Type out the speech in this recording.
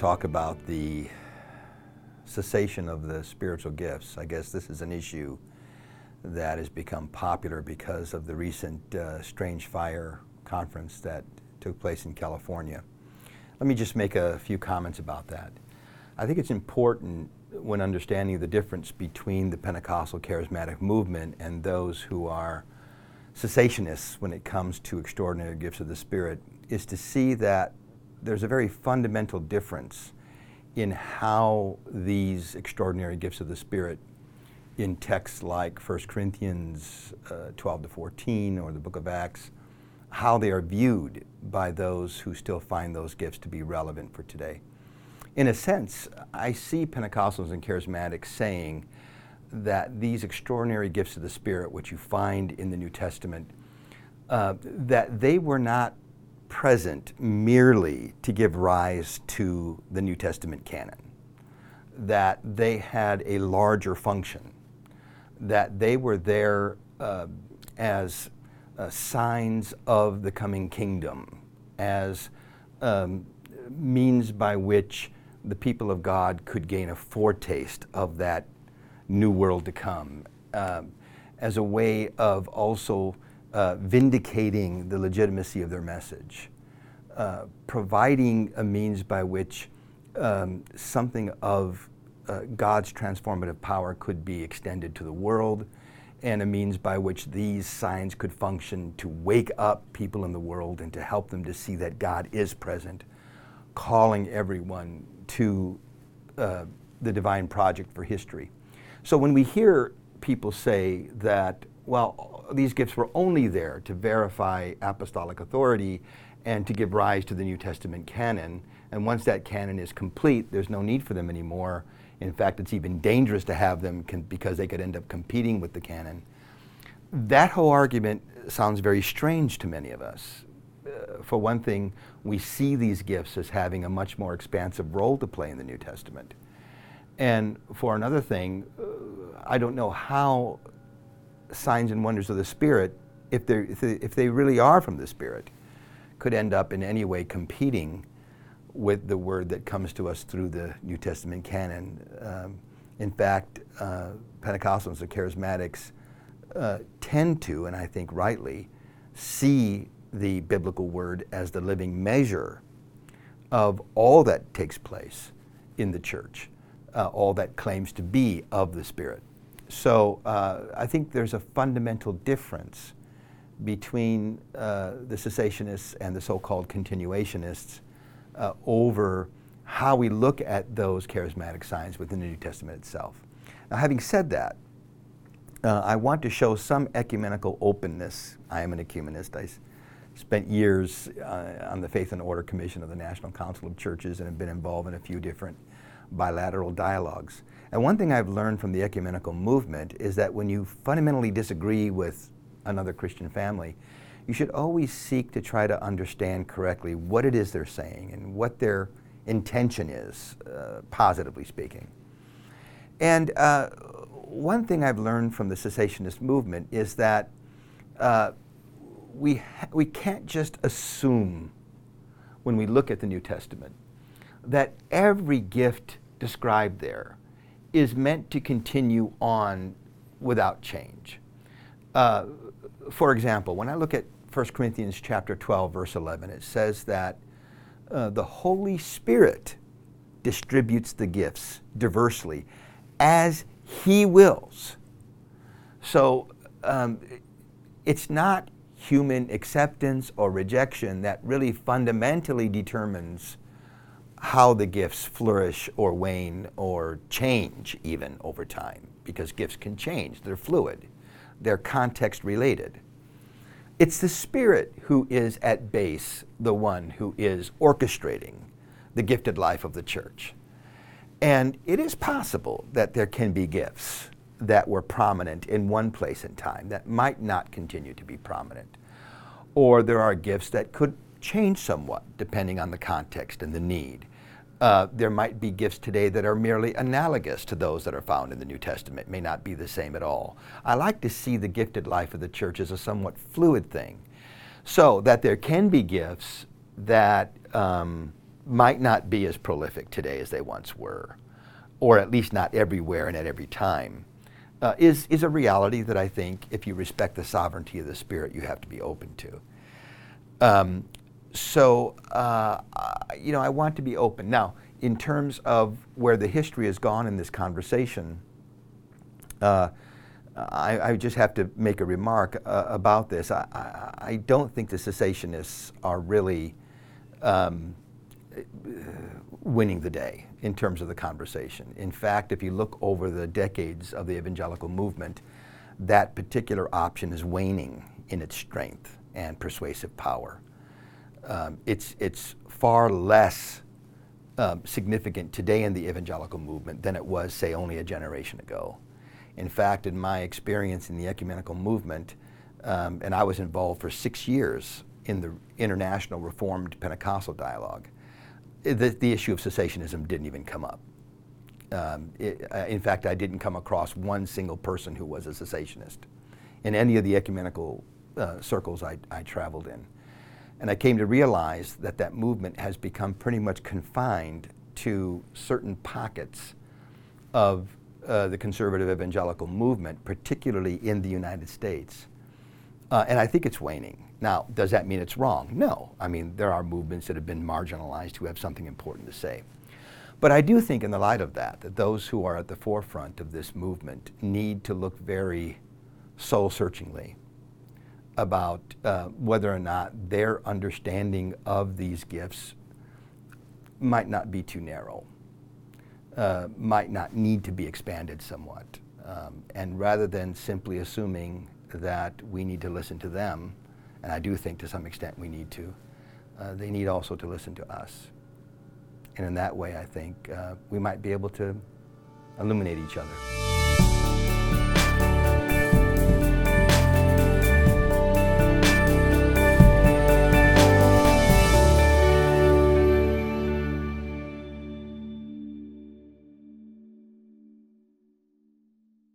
talk about the cessation of the spiritual gifts. I guess this is an issue that has become popular because of the recent uh, Strange Fire conference that took place in California. Let me just make a few comments about that. I think it's important when understanding the difference between the Pentecostal charismatic movement and those who are cessationists when it comes to extraordinary gifts of the Spirit is to see that there's a very fundamental difference in how these extraordinary gifts of the Spirit in texts like 1 Corinthians uh, 12 to 14 or the book of Acts, how they are viewed by those who still find those gifts to be relevant for today. In a sense, I see Pentecostals and Charismatics saying that these extraordinary gifts of the Spirit, which you find in the New Testament, uh, that they were not present merely to give rise to the New Testament canon, that they had a larger function, that they were there uh, as uh, signs of the coming kingdom, as um, means by which the people of God could gain a foretaste of that new world to come, um, as a way of also uh, vindicating the legitimacy of their message, uh, providing a means by which um, something of uh, God's transformative power could be extended to the world, and a means by which these signs could function to wake up people in the world and to help them to see that God is present, calling everyone to uh, the divine project for history. So when we hear people say that, well, these gifts were only there to verify apostolic authority and to give rise to the New Testament canon, and once that canon is complete, there's no need for them anymore. In fact, it's even dangerous to have them because they could end up competing with the canon. That whole argument sounds very strange to many of us. Uh, for one thing, we see these gifts as having a much more expansive role to play in the New Testament. And for another thing, uh, I don't know how signs and wonders of the Spirit, if, they, if they really are from the Spirit, could end up in any way competing with the word that comes to us through the New Testament canon. Um, in fact, uh, Pentecostals or charismatics uh, tend to, and I think rightly, see the biblical word as the living measure of all that takes place in the church, uh, all that claims to be of the Spirit. So uh, I think there's a fundamental difference between uh, the cessationists and the so-called continuationists uh, over how we look at those charismatic signs within the New Testament itself. Now, having said that, uh, I want to show some ecumenical openness. I am an ecumenist. I spent years uh, on the Faith and Order Commission of the National Council of Churches and have been involved in a few different bilateral dialogues. And one thing I've learned from the ecumenical movement is that when you fundamentally disagree with another Christian family, you should always seek to try to understand correctly what it is they're saying and what their intention is, uh, positively speaking. And uh, one thing I've learned from the cessationist movement is that uh, we, ha- we can't just assume when we look at the New Testament that every gift described there is meant to continue on without change. Uh, for example, when I look at 1 Corinthians chapter 12, verse 11, it says that uh, the Holy Spirit distributes the gifts diversely as He wills. So um, it's not human acceptance or rejection that really fundamentally determines how the gifts flourish or wane or change even over time, because gifts can change, they're fluid they're context related. It's the Spirit who is at base the one who is orchestrating the gifted life of the church. And it is possible that there can be gifts that were prominent in one place in time that might not continue to be prominent. Or there are gifts that could change somewhat depending on the context and the need. Uh, there might be gifts today that are merely analogous to those that are found in the New Testament, may not be the same at all. I like to see the gifted life of the church as a somewhat fluid thing, so that there can be gifts that um, might not be as prolific today as they once were, or at least not everywhere and at every time, uh, is, is a reality that I think, if you respect the sovereignty of the Spirit, you have to be open to. Um, so, uh, you know, I want to be open. Now, in terms of where the history has gone in this conversation, uh, I, I, just have to make a remark uh, about this. I, I, I, don't think the cessationists are really um, winning the day in terms of the conversation. In fact, if you look over the decades of the evangelical movement, that particular option is waning in its strength and persuasive power. Um, it's, it's far less um, significant today in the evangelical movement than it was, say, only a generation ago. In fact, in my experience in the ecumenical movement, um, and I was involved for six years in the International Reformed Pentecostal Dialogue, the, the issue of cessationism didn't even come up. Um, it, uh, in fact, I didn't come across one single person who was a cessationist in any of the ecumenical uh, circles I, I traveled in. And I came to realize that that movement has become pretty much confined to certain pockets of uh, the conservative evangelical movement, particularly in the United States. Uh, and I think it's waning. Now, does that mean it's wrong? No. I mean, there are movements that have been marginalized who have something important to say. But I do think, in the light of that, that those who are at the forefront of this movement need to look very soul searchingly about uh, whether or not their understanding of these gifts might not be too narrow, uh, might not need to be expanded somewhat. Um, and rather than simply assuming that we need to listen to them, and I do think to some extent we need to, uh, they need also to listen to us. And in that way, I think uh, we might be able to illuminate each other.